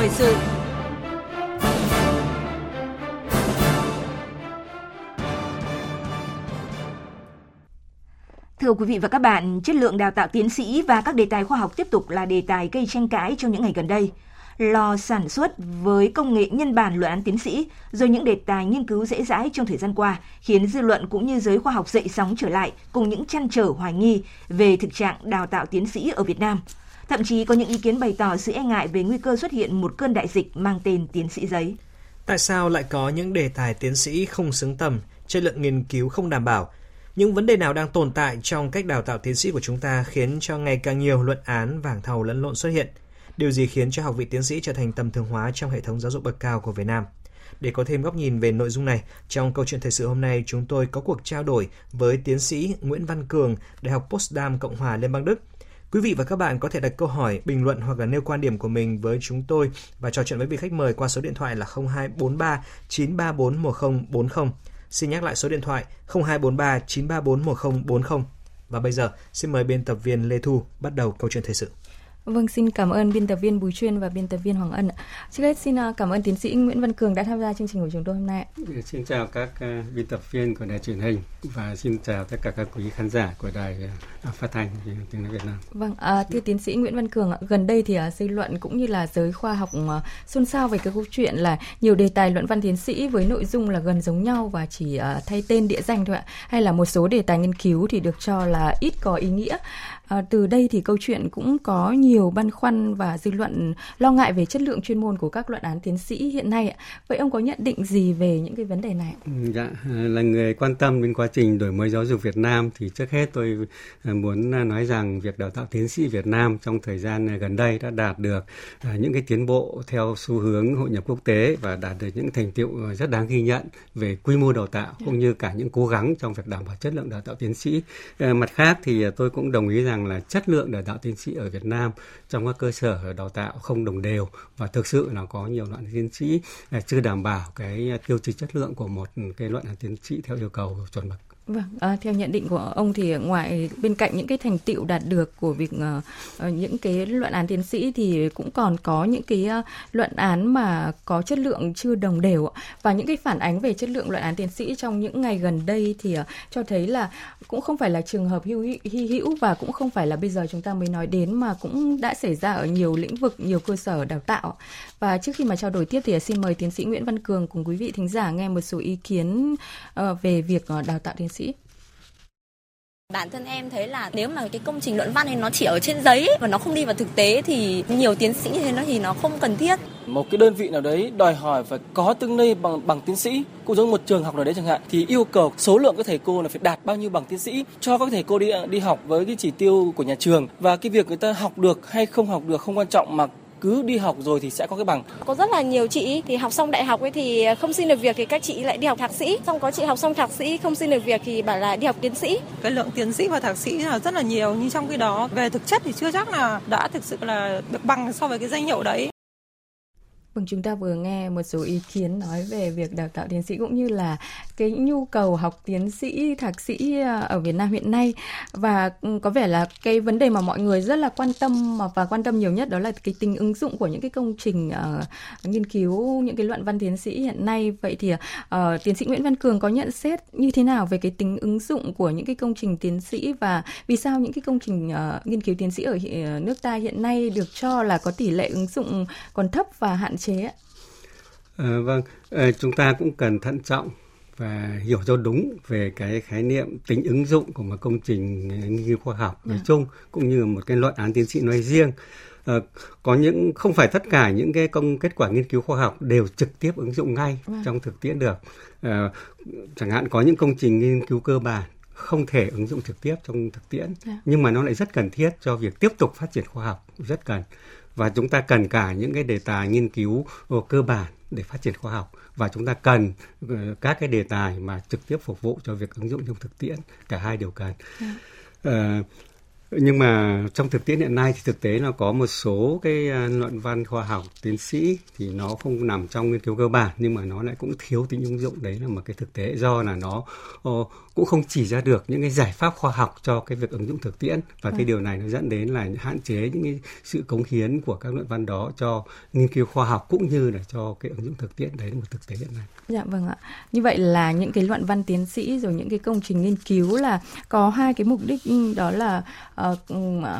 thời sự. Thưa quý vị và các bạn, chất lượng đào tạo tiến sĩ và các đề tài khoa học tiếp tục là đề tài gây tranh cãi trong những ngày gần đây. Lò sản xuất với công nghệ nhân bản luận án tiến sĩ, rồi những đề tài nghiên cứu dễ dãi trong thời gian qua, khiến dư luận cũng như giới khoa học dậy sóng trở lại cùng những chăn trở hoài nghi về thực trạng đào tạo tiến sĩ ở Việt Nam. Thậm chí có những ý kiến bày tỏ sự e ngại về nguy cơ xuất hiện một cơn đại dịch mang tên tiến sĩ giấy. Tại sao lại có những đề tài tiến sĩ không xứng tầm, chất lượng nghiên cứu không đảm bảo, những vấn đề nào đang tồn tại trong cách đào tạo tiến sĩ của chúng ta khiến cho ngày càng nhiều luận án vàng thầu lẫn lộn xuất hiện? Điều gì khiến cho học vị tiến sĩ trở thành tầm thường hóa trong hệ thống giáo dục bậc cao của Việt Nam? Để có thêm góc nhìn về nội dung này, trong câu chuyện thời sự hôm nay chúng tôi có cuộc trao đổi với tiến sĩ Nguyễn Văn Cường, Đại học Potsdam, Cộng hòa Liên bang Đức. Quý vị và các bạn có thể đặt câu hỏi, bình luận hoặc là nêu quan điểm của mình với chúng tôi và trò chuyện với vị khách mời qua số điện thoại là 0243 934 1040. Xin nhắc lại số điện thoại 0243 934 1040. Và bây giờ, xin mời biên tập viên Lê Thu bắt đầu câu chuyện thời sự. Vâng, xin cảm ơn biên tập viên Bùi Chuyên và biên tập viên Hoàng Ân. Trước hết xin à, cảm ơn tiến sĩ Nguyễn Văn Cường đã tham gia chương trình của chúng tôi hôm nay. Xin chào các uh, biên tập viên của đài truyền hình và xin chào tất cả các quý khán giả của đài uh, phát thanh tiếng nói Việt Nam. Vâng, à, thưa tiến sĩ Nguyễn Văn Cường, gần đây thì dư luận cũng như là giới khoa học xôn xao về cái câu chuyện là nhiều đề tài luận văn tiến sĩ với nội dung là gần giống nhau và chỉ thay tên địa danh thôi ạ, hay là một số đề tài nghiên cứu thì được cho là ít có ý nghĩa. À, từ đây thì câu chuyện cũng có nhiều băn khoăn và dư luận lo ngại về chất lượng chuyên môn của các luận án tiến sĩ hiện nay. Vậy ông có nhận định gì về những cái vấn đề này? Ừ, dạ, là người quan tâm đến quá trình đổi mới giáo dục Việt Nam thì trước hết tôi à, muốn nói rằng việc đào tạo tiến sĩ Việt Nam trong thời gian gần đây đã đạt được à, những cái tiến bộ theo xu hướng hội nhập quốc tế và đạt được những thành tiệu rất đáng ghi nhận về quy mô đào tạo cũng như cả những cố gắng trong việc đảm bảo chất lượng đào tạo tiến sĩ. À, mặt khác thì tôi cũng đồng ý rằng rằng là chất lượng đào tạo tiến sĩ ở Việt Nam trong các cơ sở đào tạo không đồng đều và thực sự là có nhiều loại tiến sĩ à, chưa đảm bảo cái tiêu chí chất lượng của một cái luận tiến sĩ theo yêu cầu chuẩn mực. Vâng, à, theo nhận định của ông thì ngoài bên cạnh những cái thành tựu đạt được của việc uh, những cái luận án tiến sĩ thì cũng còn có những cái uh, luận án mà có chất lượng chưa đồng đều và những cái phản ánh về chất lượng luận án tiến sĩ trong những ngày gần đây thì uh, cho thấy là cũng không phải là trường hợp hữu hy hữu và cũng không phải là bây giờ chúng ta mới nói đến mà cũng đã xảy ra ở nhiều lĩnh vực, nhiều cơ sở đào tạo. Và trước khi mà trao đổi tiếp thì xin mời tiến sĩ Nguyễn Văn Cường cùng quý vị thính giả nghe một số ý kiến uh, về việc uh, đào tạo tiến sĩ sĩ Bản thân em thấy là nếu mà cái công trình luận văn này nó chỉ ở trên giấy và nó không đi vào thực tế thì nhiều tiến sĩ như thế nó thì nó không cần thiết. Một cái đơn vị nào đấy đòi hỏi phải có tương lai bằng bằng tiến sĩ, cũng giống một trường học nào đấy chẳng hạn thì yêu cầu số lượng các thầy cô là phải đạt bao nhiêu bằng tiến sĩ cho các thầy cô đi đi học với cái chỉ tiêu của nhà trường và cái việc người ta học được hay không học được không quan trọng mà cứ đi học rồi thì sẽ có cái bằng. Có rất là nhiều chị thì học xong đại học ấy thì không xin được việc thì các chị lại đi học thạc sĩ. Xong có chị học xong thạc sĩ không xin được việc thì bảo là đi học tiến sĩ. Cái lượng tiến sĩ và thạc sĩ là rất là nhiều nhưng trong khi đó về thực chất thì chưa chắc là đã thực sự là được bằng so với cái danh hiệu đấy. Vâng, chúng ta vừa nghe một số ý kiến nói về việc đào tạo tiến sĩ cũng như là cái nhu cầu học tiến sĩ, thạc sĩ à, ở Việt Nam hiện nay và ừ, có vẻ là cái vấn đề mà mọi người rất là quan tâm và quan tâm nhiều nhất đó là cái tính ứng dụng của những cái công trình uh, nghiên cứu những cái luận văn tiến sĩ hiện nay. Vậy thì uh, tiến sĩ Nguyễn Văn Cường có nhận xét như thế nào về cái tính ứng dụng của những cái công trình tiến sĩ và vì sao những cái công trình uh, nghiên cứu tiến sĩ ở nước ta hiện nay được cho là có tỷ lệ ứng dụng còn thấp và hạn chế ạ? À, vâng, à, chúng ta cũng cần thận trọng và hiểu cho đúng về cái khái niệm tính ứng dụng của một công trình nghiên cứu khoa học nói yeah. Dạ. chung cũng như một cái luận án tiến sĩ nói riêng. À, có những không phải tất cả những cái công kết quả nghiên cứu khoa học đều trực tiếp ứng dụng ngay yeah. Vâng. trong thực tiễn được. À, chẳng hạn có những công trình nghiên cứu cơ bản không thể ứng dụng trực tiếp trong thực tiễn yeah. Dạ. nhưng mà nó lại rất cần thiết cho việc tiếp tục phát triển khoa học rất cần và chúng ta cần cả những cái đề tài nghiên cứu ờ, cơ bản để phát triển khoa học. Và chúng ta cần ờ, các cái đề tài mà trực tiếp phục vụ cho việc ứng dụng trong thực tiễn cả hai đều cần. Yeah. uh, nhưng mà trong thực tiễn hiện nay thì thực tế là có một số cái luận văn khoa học tiến sĩ thì nó không nằm trong nghiên cứu cơ bản nhưng mà nó lại cũng thiếu tính ứng dụng. Đấy là một cái thực tế do là nó cũng không chỉ ra được những cái giải pháp khoa học cho cái việc ứng dụng thực tiễn và cái điều này nó dẫn đến là hạn chế những cái sự cống hiến của các luận văn đó cho nghiên cứu khoa học cũng như là cho cái ứng dụng thực tiễn đấy là một thực tế hiện nay. Dạ vâng ạ. Như vậy là những cái luận văn tiến sĩ rồi những cái công trình nghiên cứu là có hai cái mục đích ừ, đó là uh,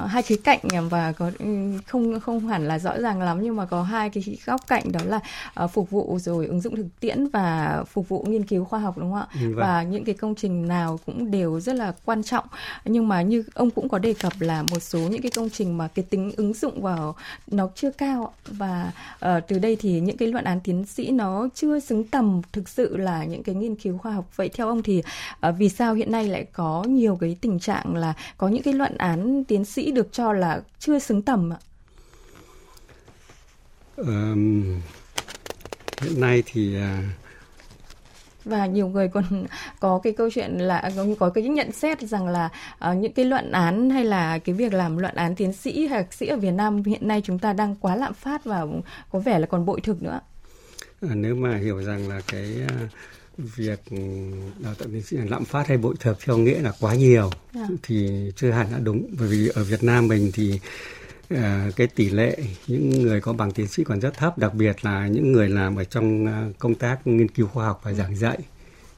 hai khía cạnh và có ừ, không không hẳn là rõ ràng lắm nhưng mà có hai cái góc cạnh đó là uh, phục vụ rồi ứng dụng thực tiễn và phục vụ nghiên cứu khoa học đúng không ạ? Ừ, vâng. Và những cái công trình nào cũng đều rất là quan trọng. Nhưng mà như ông cũng có đề cập là một số những cái công trình mà cái tính ứng dụng vào nó chưa cao. Và uh, từ đây thì những cái luận án tiến sĩ nó chưa xứng tầm thực sự là những cái nghiên cứu khoa học. Vậy theo ông thì uh, vì sao hiện nay lại có nhiều cái tình trạng là có những cái luận án tiến sĩ được cho là chưa xứng tầm ạ? Um, hiện nay thì uh và nhiều người còn có cái câu chuyện là có cái nhận xét rằng là uh, những cái luận án hay là cái việc làm luận án tiến sĩ hay thạc sĩ ở Việt Nam hiện nay chúng ta đang quá lạm phát và có vẻ là còn bội thực nữa. À, nếu mà hiểu rằng là cái uh, việc đào tạo tiến sĩ là lạm phát hay bội thực theo nghĩa là quá nhiều yeah. Dạ. thì chưa hẳn đã đúng bởi vì ở Việt Nam mình thì cái tỷ lệ những người có bằng tiến sĩ còn rất thấp đặc biệt là những người làm ở trong uh, công tác nghiên cứu khoa học và giảng dạy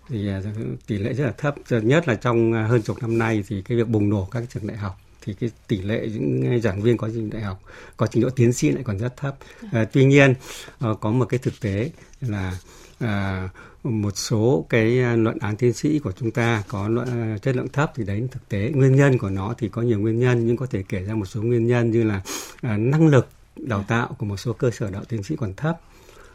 thì uh, tỷ lệ rất là thấp. Nhất là trong hơn chục năm nay thì cái việc bùng nổ các trường đại học thì cái tỷ lệ những giảng viên có trình đại học có trình độ tiến sĩ lại còn rất thấp. À, tuy nhiên à, có một cái thực tế là à, một số cái luận án tiến sĩ của chúng ta có luận, chất lượng thấp thì đấy thực tế. Nguyên nhân của nó thì có nhiều nguyên nhân nhưng có thể kể ra một số nguyên nhân như là à, năng lực đào tạo của một số cơ sở đạo tiến sĩ còn thấp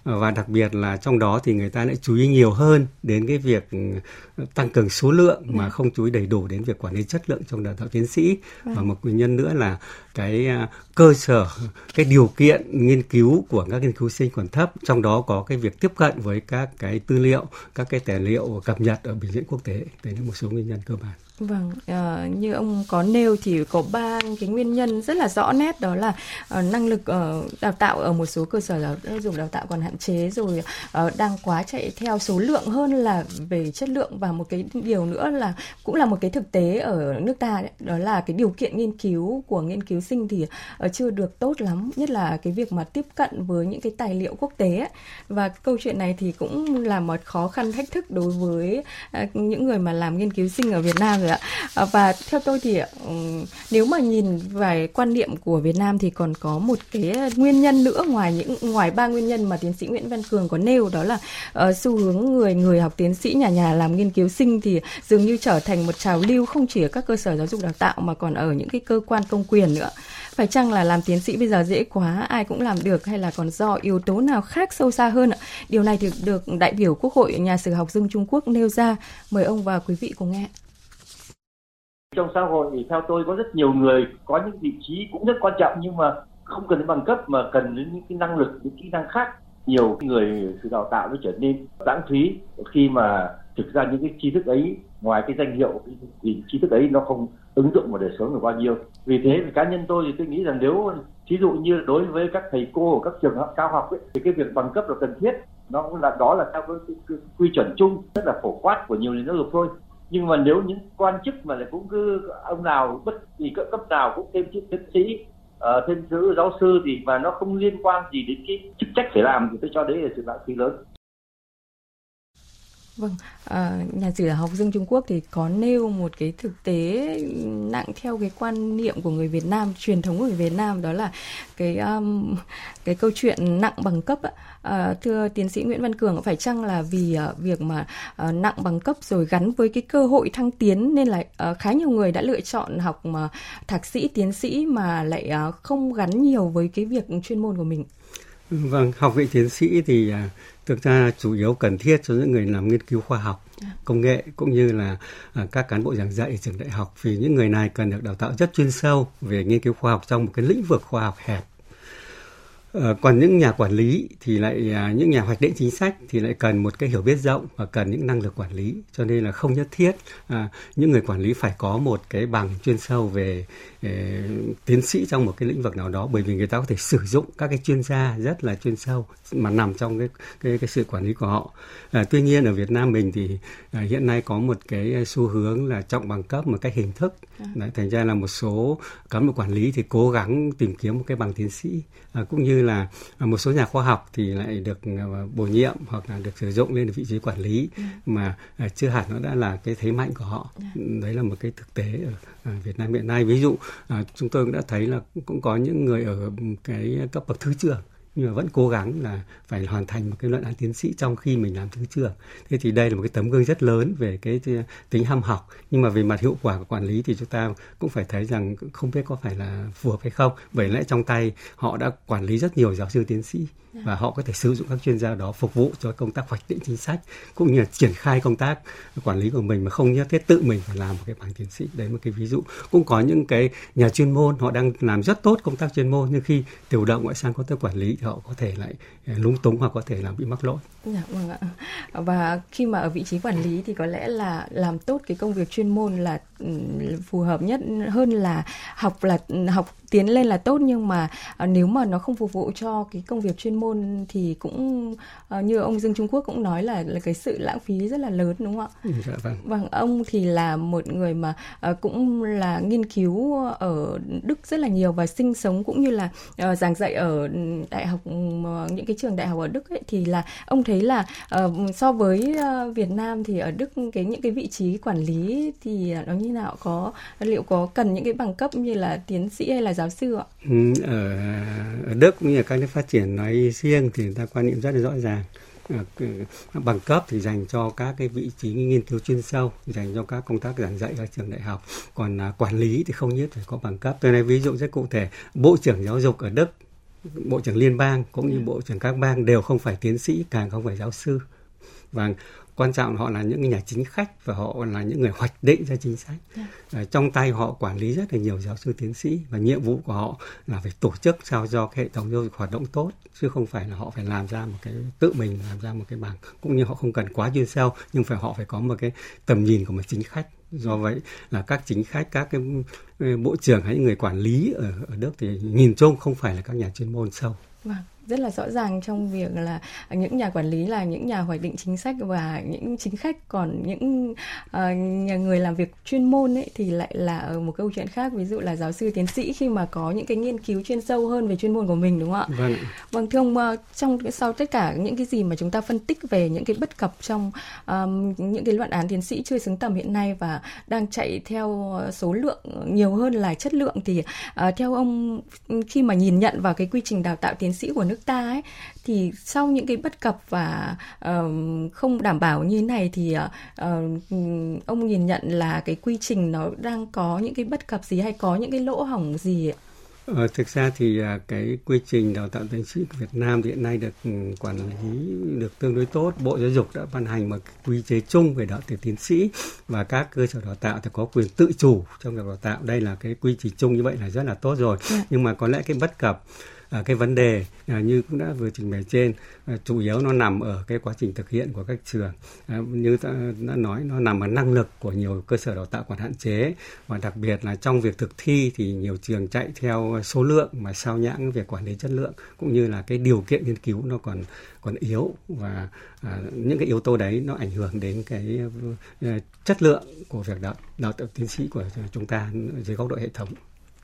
và đặc biệt là trong đó thì người ta lại chú ý nhiều hơn đến cái việc ừ, tăng cường số lượng mà dạ. không chú ý đầy đủ đến việc quản lý chất lượng trong đào tạo tiến sĩ và vâng. một nguyên nhân nữa là cái à, cơ sở cái điều kiện nghiên cứu của các nghiên cứu sinh còn thấp trong đó có cái việc tiếp cận với các cái tư liệu các cái tài liệu cập nhật ở bình diễn quốc tế đấy là một số nguyên nhân cơ bản Vâng, uh, như ông có nêu thì có ba cái nguyên nhân rất là rõ nét đó là uh, năng lực uh, đào tạo ở một số cơ sở giáo dục đào tạo còn hạn chế rồi uh, đang quá chạy theo số lượng hơn là về chất lượng và một cái điều nữa là cũng là một cái thực tế ở nước ta đấy, đó là cái điều kiện nghiên cứu của nghiên cứu sinh thì uh, chưa được tốt lắm, nhất là cái việc mà tiếp cận với những cái tài liệu quốc tế ấy. và câu chuyện này thì cũng là một khó khăn thách thức đối với uh, những người mà làm nghiên cứu sinh ở Việt Nam rồi ạ. À, và theo tôi thì nếu mà nhìn về quan niệm của Việt Nam thì còn có một cái nguyên nhân nữa ngoài những ngoài ba nguyên nhân mà tiến sĩ Nguyễn Văn Cường có nêu đó là uh, xu hướng người người học tiến sĩ nhà nhà làm nghiên cứu sinh thì dường như trở thành một trào lưu không chỉ ở các cơ sở giáo dục đào tạo mà còn ở những cái cơ quan công quyền nữa. Phải chăng là làm tiến sĩ bây giờ dễ quá ai cũng làm được hay là còn do yếu tố nào khác sâu xa hơn ạ? Điều này thì được đại biểu quốc hội nhà sử học Dương trung quốc nêu ra. Mời ông và quý vị cùng nghe trong xã hội thì theo tôi có rất nhiều người có những vị trí cũng rất quan trọng nhưng mà không cần đến bằng cấp mà cần đến những cái năng lực những kỹ năng khác. Nhiều người sự đào tạo nó trở nên lãng phí khi mà thực ra những cái tri thức ấy ngoài cái danh hiệu thì tri thức ấy nó không ứng dụng vào đời sống được bao nhiêu. Vì thế cá nhân tôi thì tôi nghĩ rằng nếu ví dụ như đối với các thầy cô ở các trường học cao học ấy, thì cái việc bằng cấp là cần thiết nó cũng là đó là theo cái, cái, cái quy chuẩn chung rất là phổ quát của nhiều nền giáo dục thôi nhưng mà nếu những quan chức mà lại cũng cứ ông nào bất kỳ cấp cấp nào cũng thêm chức tiến sĩ uh, thêm chữ giáo sư thì mà nó không liên quan gì đến cái chức trách phải làm thì tôi cho đấy là sự lãng phí lớn. Vâng, à, nhà sử học Dương Trung Quốc thì có nêu một cái thực tế nặng theo cái quan niệm của người Việt Nam, truyền thống của người Việt Nam đó là cái um, cái câu chuyện nặng bằng cấp. À, thưa tiến sĩ Nguyễn Văn Cường, phải chăng là vì uh, việc mà uh, nặng bằng cấp rồi gắn với cái cơ hội thăng tiến nên là uh, khá nhiều người đã lựa chọn học mà thạc sĩ, tiến sĩ mà lại uh, không gắn nhiều với cái việc chuyên môn của mình? Vâng, học vị tiến sĩ thì uh thực ra chủ yếu cần thiết cho những người làm nghiên cứu khoa học dạ. công nghệ cũng như là à, các cán bộ giảng dạy ở trường đại học. Vì những người này cần được đào tạo rất chuyên sâu về nghiên cứu khoa học trong một cái lĩnh vực khoa học hẹp. Ờ, còn những nhà quản lý thì lại à, những nhà hoạch định chính sách thì lại cần một cái hiểu biết rộng và cần những năng lực quản lý. Cho nên là không nhất thiết à, những người quản lý phải có một cái bằng chuyên sâu về tiến sĩ trong một cái lĩnh vực nào đó bởi vì người ta có thể sử dụng các cái chuyên gia rất là chuyên sâu mà nằm trong cái cái cái sự quản lý của họ à, tuy nhiên ở Việt Nam mình thì à, hiện nay có một cái xu hướng là trọng bằng cấp một cách hình thức à. Đấy, thành ra là một số cán bộ quản lý thì cố gắng tìm kiếm một cái bằng tiến sĩ à, cũng như là một số nhà khoa học thì lại được bổ nhiệm hoặc là được sử dụng lên vị trí quản lý ừ. mà chưa hẳn nó đã là cái thế mạnh của họ. Dạ. đấy là một cái thực tế ở Việt Nam hiện nay ví dụ À, chúng tôi cũng đã thấy là cũng có những người ở cái cấp bậc thứ trưởng, nhưng mà vẫn cố gắng là phải hoàn thành một cái luận án tiến sĩ trong khi mình làm thứ trưởng. Thế thì đây là một cái tấm gương rất lớn về cái tính ham học. Nhưng mà về mặt hiệu quả của quản lý thì chúng ta cũng phải thấy rằng không biết có phải là phù hợp hay không. Bởi lẽ trong tay họ đã quản lý rất nhiều giáo sư tiến sĩ và họ có thể sử dụng các chuyên gia đó phục vụ cho công tác hoạch định chính sách cũng như là triển khai công tác quản lý của mình mà không nhất thiết tự mình phải làm một cái bằng tiến sĩ. Đấy một cái ví dụ. Cũng có những cái nhà chuyên môn họ đang làm rất tốt công tác chuyên môn nhưng khi điều động ngoại sang công tác quản lý thì họ có thể lại à, lúng túng hoặc có thể là bị mắc lỗi. Dạ, vâng ạ. Và khi mà ở vị trí quản lý thì có lẽ là làm tốt cái công việc chuyên môn là ừ, phù hợp nhất hơn là học là ừ, học tiến lên là tốt nhưng mà à, nếu mà nó không phục vụ cho cái công việc chuyên môn thì cũng à, như ông Dương Trung Quốc cũng nói là là cái sự lãng phí rất là lớn đúng không ạ? Ừ, dạ vâng. Vâng, ông thì là một người mà à, cũng là nghiên cứu ở Đức rất là nhiều và sinh sống cũng như là giảng dạy ở đại học những cái trường đại học ở Đức ấy, thì là ông thấy là so với Việt Nam thì ở Đức cái những cái vị trí quản lý thì nó như nào có liệu có cần những cái bằng cấp như là tiến sĩ hay là giáo sư ạ? Ừ, ở, ở Đức cũng như các nước phát triển nói riêng thì người ta quan niệm rất là rõ ràng ờ, bằng cấp thì dành cho các cái vị trí nghiên cứu chuyên sâu dành cho các công tác giảng dạy ở trường đại học còn à, quản lý thì không nhất phải có bằng cấp tôi này ví dụ rất cụ thể bộ trưởng giáo dục ở đức bộ trưởng liên bang cũng như ừ. bộ trưởng các bang đều không phải tiến sĩ càng không phải giáo sư và quan trọng họ là những nhà chính khách và họ là những người hoạch định ra chính sách yeah. Dạ. trong tay họ quản lý rất là nhiều giáo sư tiến sĩ và nhiệm vụ của họ là phải tổ chức sao cho cái hệ thống giáo dục hoạt động tốt chứ không phải là họ phải làm ra một cái tự mình làm ra một cái bằng cũng như họ không cần quá chuyên sâu nhưng phải họ phải có một cái tầm nhìn của một chính khách do vậy là các chính khách các cái bộ trưởng hay những người quản lý ở ở Đức thì nhìn chung không phải là các nhà chuyên môn sâu. Vâng rất là rõ ràng trong việc là những nhà quản lý là những nhà hoạch định chính sách và những chính khách còn những uh, nhà người làm việc chuyên môn ấy thì lại là ở một câu chuyện khác ví dụ là giáo sư tiến sĩ khi mà có những cái nghiên cứu chuyên sâu hơn về chuyên môn của mình đúng không ạ? Vâng. Vâng thưa ông uh, trong sau tất cả những cái gì mà chúng ta phân tích về những cái bất cập trong um, những cái luận án tiến sĩ chưa xứng tầm hiện nay và đang chạy theo số lượng nhiều hơn là chất lượng thì uh, theo ông khi mà nhìn nhận vào cái quy trình đào tạo tiến sĩ của nước nước ta ấy thì sau những cái bất cập và uh, không đảm bảo như thế này thì uh, ông nhìn nhận là cái quy trình nó đang có những cái bất cập gì hay có những cái lỗ hỏng gì ạ? Ờ, thực ra thì à, cái quy trình đào tạo tiến sĩ của Việt Nam hiện nay được ừ, quản lý được tương đối tốt. Bộ Giáo dục đã ban hành một quy chế chung về đào tạo tiến sĩ và các cơ sở đào tạo thì có quyền tự chủ trong việc đào tạo. Đây là cái quy trình chung như vậy là rất là tốt rồi. Yeah. Dạ. Nhưng mà có lẽ cái bất cập à, cái vấn đề à, như cũng đã vừa trình bày trên à, chủ yếu nó nằm ở cái quá trình thực hiện của các trường. À, như ta đã nói nó nằm ở năng lực của nhiều cơ sở đào tạo còn hạn chế. Và đặc biệt là trong việc thực thi thì nhiều trường chạy theo số lượng mà sao nhãng việc quản lý chất lượng cũng như là cái điều kiện nghiên cứu nó còn còn yếu. Và à, những cái yếu tố đấy nó ảnh hưởng đến cái uh, chất lượng của việc đào, đào tạo tiến sĩ của chúng ta dưới góc độ hệ thống.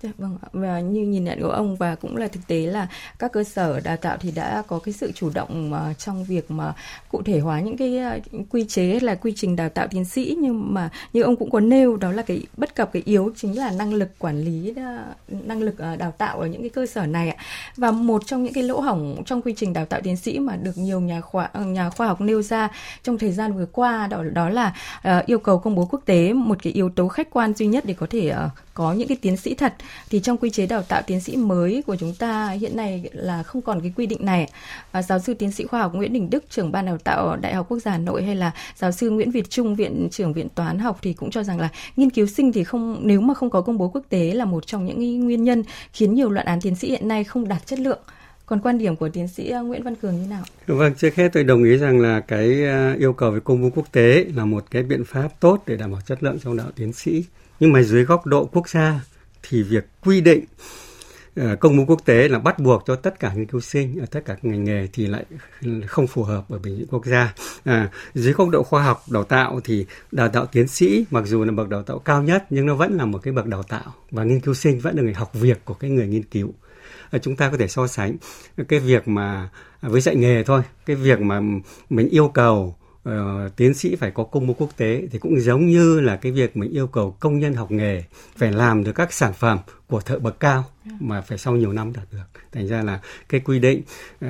Dạ, vâng và như nhìn nhận của ông và cũng là thực tế là các cơ sở đào tạo thì đã có cái sự chủ động mà trong việc mà cụ thể hóa những cái ờ, quy chế là quy trình đào tạo tiến sĩ. Nhưng mà như ông cũng có nêu đó là cái bất cập cái yếu chính là năng lực quản lý ờ, năng lực đào tạo ở những cái cơ sở này ạ. Và một trong những cái lỗ hỏng trong quy trình đào tạo tiến sĩ mà được nhiều nhà khoa nhà khoa học nêu ra trong thời gian vừa qua đó đó là yêu cầu công bố quốc tế một cái yếu tố khách quan duy nhất để có thể có những cái tiến sĩ thật thì trong quy chế đào tạo tiến sĩ mới của chúng ta hiện nay là không còn cái quy định này à, giáo sư tiến sĩ khoa học Nguyễn Đình Đức trưởng ban đào tạo Đại học Quốc gia Hà Nội hay là giáo sư Nguyễn Việt Trung viện trưởng viện toán học thì cũng cho rằng là nghiên cứu sinh thì không nếu mà không có công bố quốc tế là một trong những nguyên nhân khiến nhiều luận án tiến sĩ hiện nay không đạt chất lượng Còn quan điểm của tiến sĩ uh, Nguyễn Văn Cường như nào? Dạ vâng, trước hết tôi đồng ý rằng là cái uh, yêu cầu về công bố quốc tế là một cái biện pháp tốt để đảm bảo chất lượng trong đạo tiến sĩ. Nhưng mà dưới góc độ quốc gia thì việc quy định ờ, công bố quốc tế là bắt buộc cho tất cả nghiên cứu sinh ở tất cả ngành nghề thì lại không phù hợp ở bình quốc gia. À, dưới góc độ khoa học đào tạo thì đào tạo tiến sĩ mặc dù là bậc đào tạo cao nhất nhưng nó vẫn là một cái bậc đào tạo và nghiên cứu sinh vẫn là người học việc của cái người nghiên cứu. À, chúng ta có thể so sánh cái việc mà à, với dạy nghề thôi, cái việc mà mình yêu cầu uh, tiến sĩ phải có công bố quốc tế thì cũng giống như là cái việc mình yêu cầu công nhân học nghề phải làm được các sản phẩm của thợ bậc cao mà phải sau nhiều năm đạt được. Thành ra là cái quy định uh,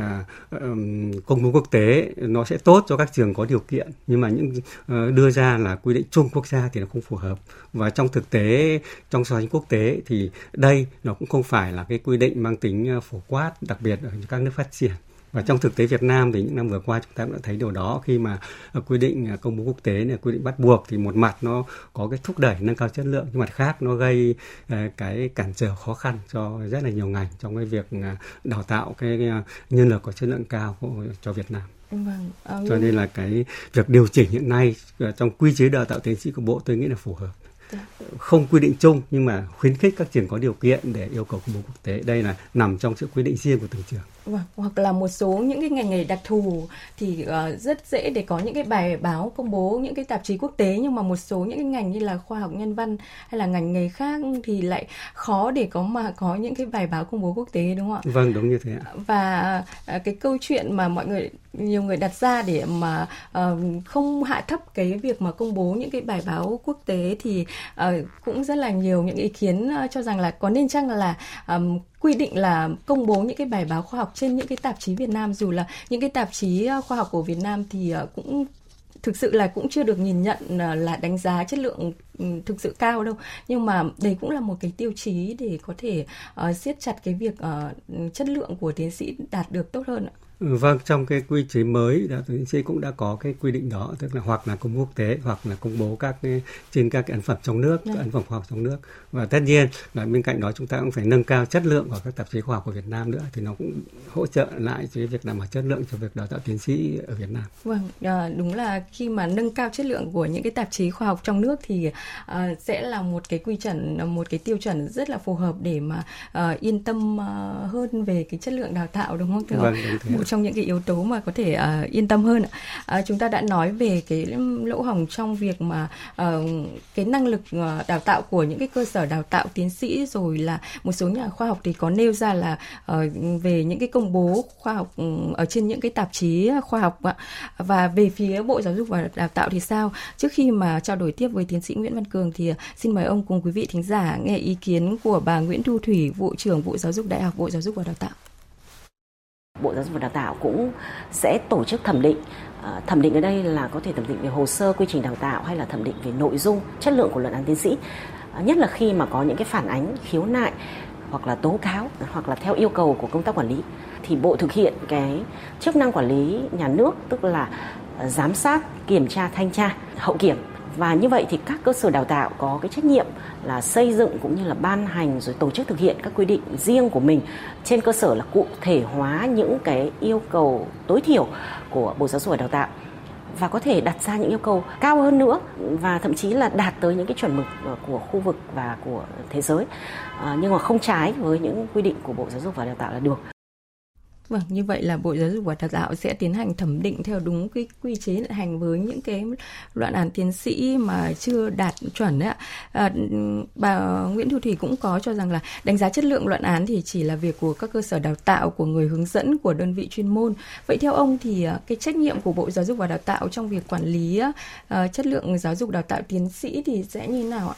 um, công bố quốc tế nó sẽ tốt cho các trường có điều kiện nhưng mà những uh, đưa ra là quy định chung quốc gia thì nó không phù hợp. Và trong thực tế trong so sánh quốc tế thì đây nó cũng không phải là cái quy định mang tính ờ, phổ quát đặc biệt ở các nước phát triển và trong thực tế Việt Nam thì những năm vừa qua chúng ta cũng đã thấy điều đó khi mà ờ, quy định ờ, công bố quốc tế này quy định bắt buộc thì một mặt nó có cái thúc đẩy nâng cao chất lượng nhưng mặt khác nó gây ờ, cái cản trở khó khăn cho rất là nhiều ngành trong cái việc đào tạo cái nhân lực có chất lượng cao cho Việt Nam. Vâng, cho nên là cái việc điều chỉnh hiện nay trong quy chế đào tạo tiến sĩ của bộ tôi nghĩ là phù hợp không quy định chung nhưng mà khuyến khích các trường có điều kiện để yêu cầu công bố quốc tế đây là nằm trong sự quy định riêng của từng trường Vâng, hoặc là một số những cái ngành nghề đặc thù thì uh, rất dễ để có những cái bài báo công bố những cái tạp chí quốc tế nhưng mà một số những cái ngành như là khoa học nhân văn hay là ngành nghề khác thì lại khó để có mà có những cái bài báo công bố quốc tế đúng không ạ? Vâng, đúng như thế ạ. Và uh, cái câu chuyện mà mọi người nhiều người đặt ra để mà uh, không hạ thấp cái việc mà công bố những cái bài báo quốc tế thì Ờ, cũng rất là nhiều những ý kiến ờ, cho rằng là có nên chăng là um, quy định là công bố những cái bài báo khoa học trên những cái tạp chí Việt Nam dù là những cái tạp chí ờ, khoa học của Việt Nam thì cũng thực sự là cũng chưa được nhìn nhận là đánh giá chất lượng thực sự cao đâu nhưng mà đây cũng là một cái tiêu chí để có thể uh, siết chặt cái việc uh, chất lượng của tiến sĩ đạt được tốt hơn ạ. Ừ, vâng, trong cái quy chế mới đạo tiến sĩ cũng đã có cái quy định đó, tức là hoặc là công bố quốc tế hoặc là công bố các cái, trên các cái ấn phẩm trong nước, yeah. Dạ. ấn phẩm khoa học trong nước. Và tất nhiên là bên cạnh đó chúng ta cũng phải nâng cao chất lượng của các tạp chí khoa học của Việt Nam nữa thì nó cũng hỗ trợ lại cái việc đảm bảo chất lượng cho việc đào tạo tiến sĩ ở Việt Nam. Vâng, à, đúng là khi mà nâng cao chất lượng của những cái tạp chí khoa học trong nước thì à, sẽ là một cái quy chuẩn, một cái tiêu chuẩn rất là phù hợp để mà à, yên tâm à, hơn về cái chất lượng đào tạo đúng không? Thưa vâng, đúng thế. Một trong những cái yếu tố mà có thể uh, yên tâm hơn. Uh, chúng ta đã nói về cái lỗ hổng trong việc mà uh, cái năng lực uh, đào tạo của những cái cơ sở đào tạo tiến sĩ rồi là một số nhà khoa học thì có nêu ra là uh, về những cái công bố khoa học ừ, ở trên những cái tạp chí khoa học ạ. Và về phía Bộ Giáo dục và Đào tạo thì sao? Trước khi mà trao đổi tiếp với tiến sĩ Nguyễn Văn Cường thì xin mời ông cùng quý vị thính giả nghe ý kiến của bà Nguyễn Thu Thủy, vụ trưởng vụ Giáo dục Đại học Bộ Giáo dục và Đào tạo. Bộ Giáo dục và Đào tạo cũng sẽ tổ chức thẩm định. À, thẩm định ở đây là có thể thẩm định về hồ sơ quy trình đào tạo hay là thẩm định về nội dung, chất lượng của luận án tiến sĩ. À, nhất là khi mà có những cái phản ánh khiếu nại hoặc là tố cáo hoặc là theo yêu cầu của công tác quản lý. Thì bộ thực hiện cái chức năng quản lý nhà nước, tức là giám sát, kiểm tra thanh tra, hậu kiểm và như vậy thì các cơ sở đào tạo có cái trách nhiệm là xây dựng cũng như là ban hành rồi tổ chức thực hiện các quy định riêng của mình trên cơ sở là cụ thể hóa những cái yêu cầu tối thiểu của Bộ Giáo dục và Đào tạo và có thể đặt ra những yêu cầu cao hơn nữa và thậm chí là đạt tới những cái chuẩn mực ờ, của khu vực và của thế giới à, nhưng mà không trái với những quy định của Bộ Giáo dục và Đào tạo là được. Vâng, như vậy là Bộ Giáo dục và Đào tạo sẽ tiến hành thẩm định theo đúng cái quy chế hành với những cái luận án tiến sĩ mà chưa đạt chuẩn đấy ạ. À, bà Nguyễn Thu Thủy cũng có cho rằng là đánh giá chất lượng luận án thì chỉ là việc của các cơ sở đào tạo, của người hướng dẫn, của đơn vị chuyên môn. Vậy theo ông thì à, cái trách nhiệm của Bộ Giáo dục và Đào tạo trong việc quản lý uh, chất lượng giáo dục đào tạo tiến sĩ thì sẽ như thế nào ạ?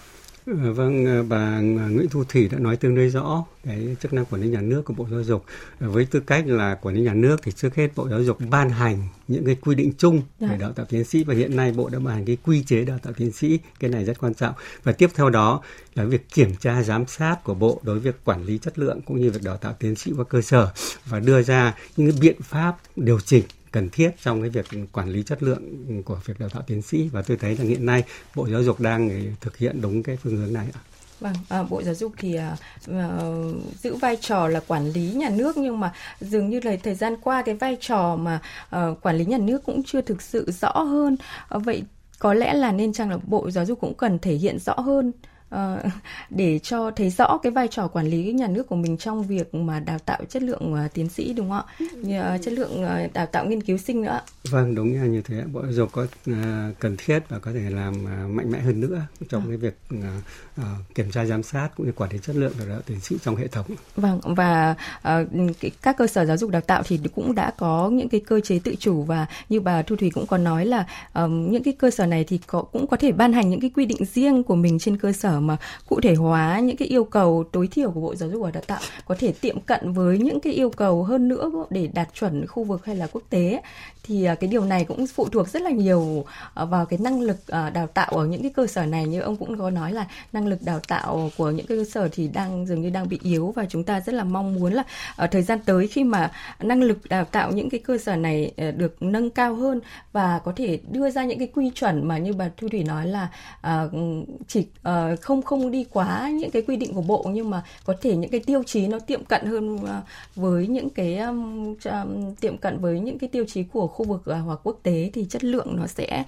Ờ, vâng, ờ, bà Nguyễn Thu Thủy đã nói tương đối rõ cái chức năng quản lý nhà nước của Bộ Giáo dục. Ờ, với tư cách là quản lý nhà nước thì trước hết Bộ Giáo dục ban hành những cái quy định chung về dạ. đào tạo tiến sĩ và hiện nay Bộ đã ban hành cái quy chế đào tạo tiến sĩ, cái này rất quan trọng. Và tiếp theo đó là việc kiểm tra giám sát của Bộ đối với việc quản lý chất lượng cũng như việc đào tạo tiến sĩ qua cơ sở và đưa ra những biện pháp điều chỉnh cần thiết trong cái việc quản lý chất lượng của việc đào tạo tiến sĩ và tôi thấy là hiện nay Bộ Giáo dục đang ờ, thực hiện đúng cái phương hướng này ạ. Vâng, à, Bộ Giáo dục thì à, à, giữ vai trò là quản lý nhà nước nhưng mà dường như là thời gian qua cái vai trò mà à, quản lý nhà nước cũng chưa thực sự rõ hơn. À, vậy có lẽ là nên chăng là Bộ Giáo dục cũng cần thể hiện rõ hơn Ờ, để cho thấy rõ cái vai trò quản lý nhà nước của mình trong việc mà đào tạo chất lượng uh, tiến sĩ đúng không ạ? Như, uh, chất lượng uh, đào tạo nghiên cứu sinh nữa. Vâng, đúng như thế. Bộ Giáo dục có uh, cần thiết và có thể làm uh, mạnh mẽ hơn nữa trong à. cái việc uh, uh, kiểm tra giám sát cũng như quản lý chất lượng đào tạo tiến sĩ trong hệ thống. Vâng, và uh, các cơ sở giáo dục đào tạo thì cũng đã có những cái cơ chế tự chủ và như bà Thu Thủy cũng có nói là um, những cái cơ sở này thì có, cũng có thể ban hành những cái quy định riêng của mình trên cơ sở mà cụ thể hóa những cái yêu cầu tối thiểu của Bộ Giáo dục và Đào tạo có thể tiệm cận với những cái yêu cầu hơn nữa để đạt chuẩn khu vực hay là quốc tế. Thì à, cái điều này cũng phụ thuộc rất là nhiều à, vào cái năng lực à, đào tạo ở những cái cơ sở này. Như ông cũng có nói là năng lực đào tạo của những cái cơ sở thì đang, dường như đang bị yếu và chúng ta rất là mong muốn là ở thời gian tới khi mà năng lực đào tạo những cái cơ sở này được nâng cao hơn và có thể đưa ra những cái quy chuẩn mà như bà Thu Thủy nói là chỉ ờ, không không đi quá những cái quy định của bộ nhưng mà có thể những cái tiêu chí nó tiệm cận hơn à, với những cái um, um, tiệm cận với những cái tiêu chí của khu vực à, hoặc quốc tế thì chất lượng nó sẽ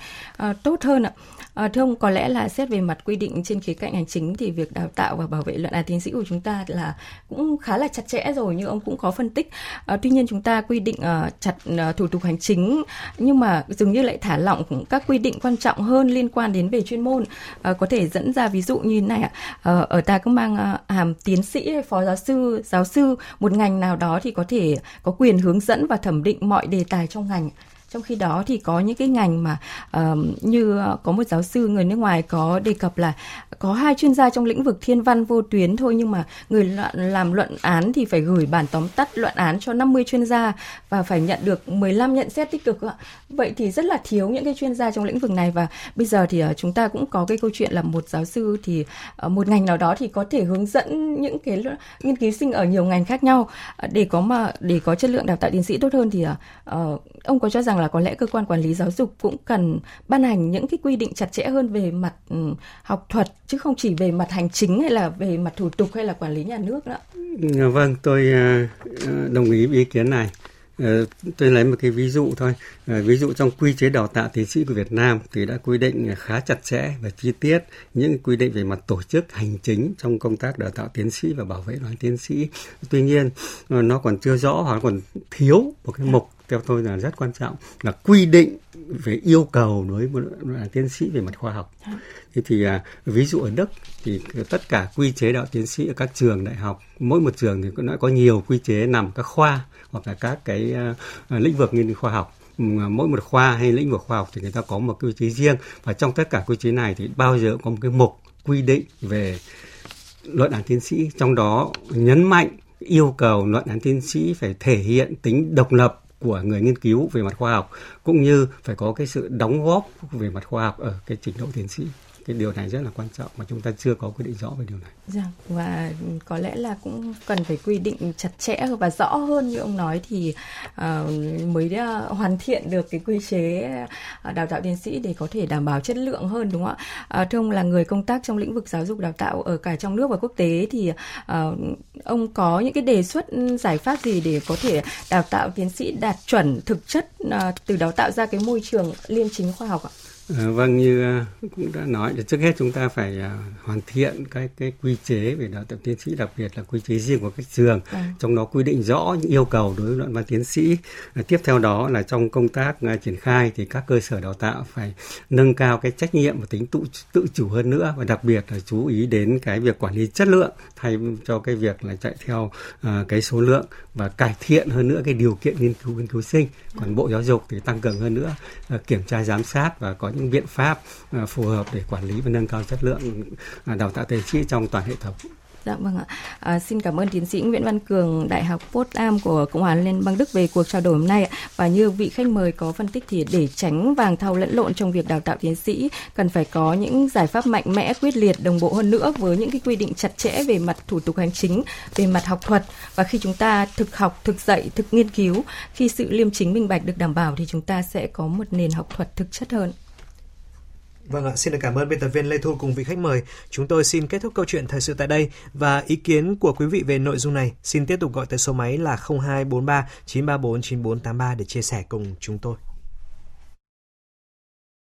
uh, tốt hơn ạ. À, thưa ông, có lẽ là xét về mặt quy định trên khía cạnh hành chính thì việc đào tạo và bảo vệ luận án tiến sĩ của chúng ta là cũng khá là chặt chẽ rồi như ông cũng có phân tích. À, tuy nhiên chúng ta quy định uh, chặt uh, thủ tục hành chính nhưng mà dường như lại thả lỏng các quy định quan trọng hơn liên quan đến về chuyên môn. À, có thể dẫn ra ví dụ như này ạ. À, ở ta cũng mang ờ, hàm tiến sĩ hay phó giáo sư, giáo sư một ngành nào đó thì có thể có quyền hướng dẫn và thẩm định mọi đề tài trong ngành trong khi đó thì có những cái ngành mà uh, như ờ, có một giáo sư người nước ngoài có đề cập là có hai chuyên gia trong lĩnh vực thiên văn vô tuyến thôi nhưng mà người làm luận án thì phải gửi bản tóm tắt luận án cho 50 chuyên gia và phải nhận được 15 nhận xét tích cực ạ. Vậy thì rất là thiếu những cái chuyên gia trong lĩnh vực này và bây giờ thì uh, chúng ta cũng có cái câu chuyện là một giáo sư thì uh, một ngành nào đó thì có thể hướng dẫn những cái nghiên cứu sinh ở nhiều ngành khác nhau để có mà để có chất lượng đào tạo tiến sĩ tốt hơn thì uh, ông có cho rằng là có lẽ cơ quan quản lý giáo dục cũng cần ban hành những cái quy định chặt chẽ hơn về mặt ừ, học thuật chứ không chỉ về mặt hành chính hay là về mặt thủ tục hay là quản lý nhà nước nữa. Vâng, tôi ờ, ờ, đồng ý với ý kiến này. Ờ, tôi lấy một cái ví dụ thôi. Ờ, ví dụ trong quy chế đào tạo tiến sĩ của Việt Nam thì đã quy định khá chặt chẽ và chi tiết những quy định về mặt tổ chức, hành chính trong công tác đào tạo tiến sĩ và bảo vệ đoàn tiến sĩ. Tuy nhiên ờ, nó còn chưa rõ hoặc còn thiếu một cái mục theo tôi là rất quan trọng là quy định về yêu cầu đối với một tiến sĩ về mặt khoa học. Thế thì à, ví dụ ở Đức thì tất cả quy chế đạo tiến sĩ ở các trường đại học mỗi một trường thì nó có nhiều quy chế nằm các khoa hoặc là các cái uh, lĩnh vực nghiên cứu khoa học. Mỗi một khoa hay lĩnh vực khoa học thì người ta có một quy chế riêng và trong tất cả quy chế này thì bao giờ có một cái mục quy định về luận án tiến sĩ. Trong đó nhấn mạnh yêu cầu luận án tiến sĩ phải thể hiện tính độc lập của người nghiên cứu về mặt khoa học, cũng như phải có cái sự đóng góp về mặt khoa học ở cái trình độ tiến sĩ cái điều này rất là quan trọng mà chúng ta chưa có quy định rõ về điều này. Dạ, và có lẽ là cũng cần phải quy định chặt chẽ và rõ hơn như ông nói thì uh, mới uh, hoàn thiện được cái quy chế ờ, đào tạo tiến sĩ để có thể đảm bảo chất lượng hơn đúng không ạ? Uh, thưa ông là người công tác trong lĩnh vực giáo dục đào tạo ở cả trong nước và quốc tế thì uh, ông có những cái đề xuất ừ, giải pháp gì để có thể đào tạo tiến sĩ đạt chuẩn thực chất uh, từ đó tạo ra cái môi trường liêm chính khoa học ạ? À, vâng như à, cũng đã nói trước hết chúng ta phải à, hoàn thiện cái cái quy chế về đào tạo tiến sĩ đặc biệt là quy chế riêng của các trường. À. trong đó quy định rõ những yêu cầu đối với luận văn tiến sĩ. Tiếp theo đó là trong công tác triển khai thì các cơ sở đào tạo phải nâng cao cái trách nhiệm và tính tự tự chủ hơn nữa và đặc biệt là chú ý đến cái việc quản lý chất lượng thay cho cái việc là chạy theo cái số lượng và cải thiện hơn nữa cái điều kiện nghiên cứu nghiên cứu sinh. Còn bộ giáo dục thì tăng cường hơn nữa kiểm tra giám sát và có những biện pháp à, phù hợp để quản lý và nâng cao chất lượng à, đào tạo tiến sĩ trong toàn hệ thống Dạ vâng ạ. À, xin cảm ơn tiến sĩ Nguyễn Văn Cường, Đại học Potsdam của Cộng hòa Liên bang Đức về cuộc trao đổi hôm nay ạ. Và như vị khách mời có phân tích thì để tránh vàng thau lẫn lộn trong việc đào tạo tiến sĩ, cần phải có những giải pháp mạnh mẽ, quyết liệt, đồng bộ hơn nữa với những cái quy định chặt chẽ về mặt thủ tục hành chính, về mặt học thuật và khi chúng ta thực học, thực dạy, thực nghiên cứu, khi sự liêm chính minh bạch được đảm bảo thì chúng ta sẽ có một nền học thuật thực chất hơn. Vâng ạ, xin được cảm ơn biên tập viên Lê Thu cùng vị khách mời. Chúng tôi xin kết thúc câu chuyện thời sự tại đây và ý kiến của quý vị về nội dung này xin tiếp tục gọi tới số máy là 0243 934 9483 để chia sẻ cùng chúng tôi.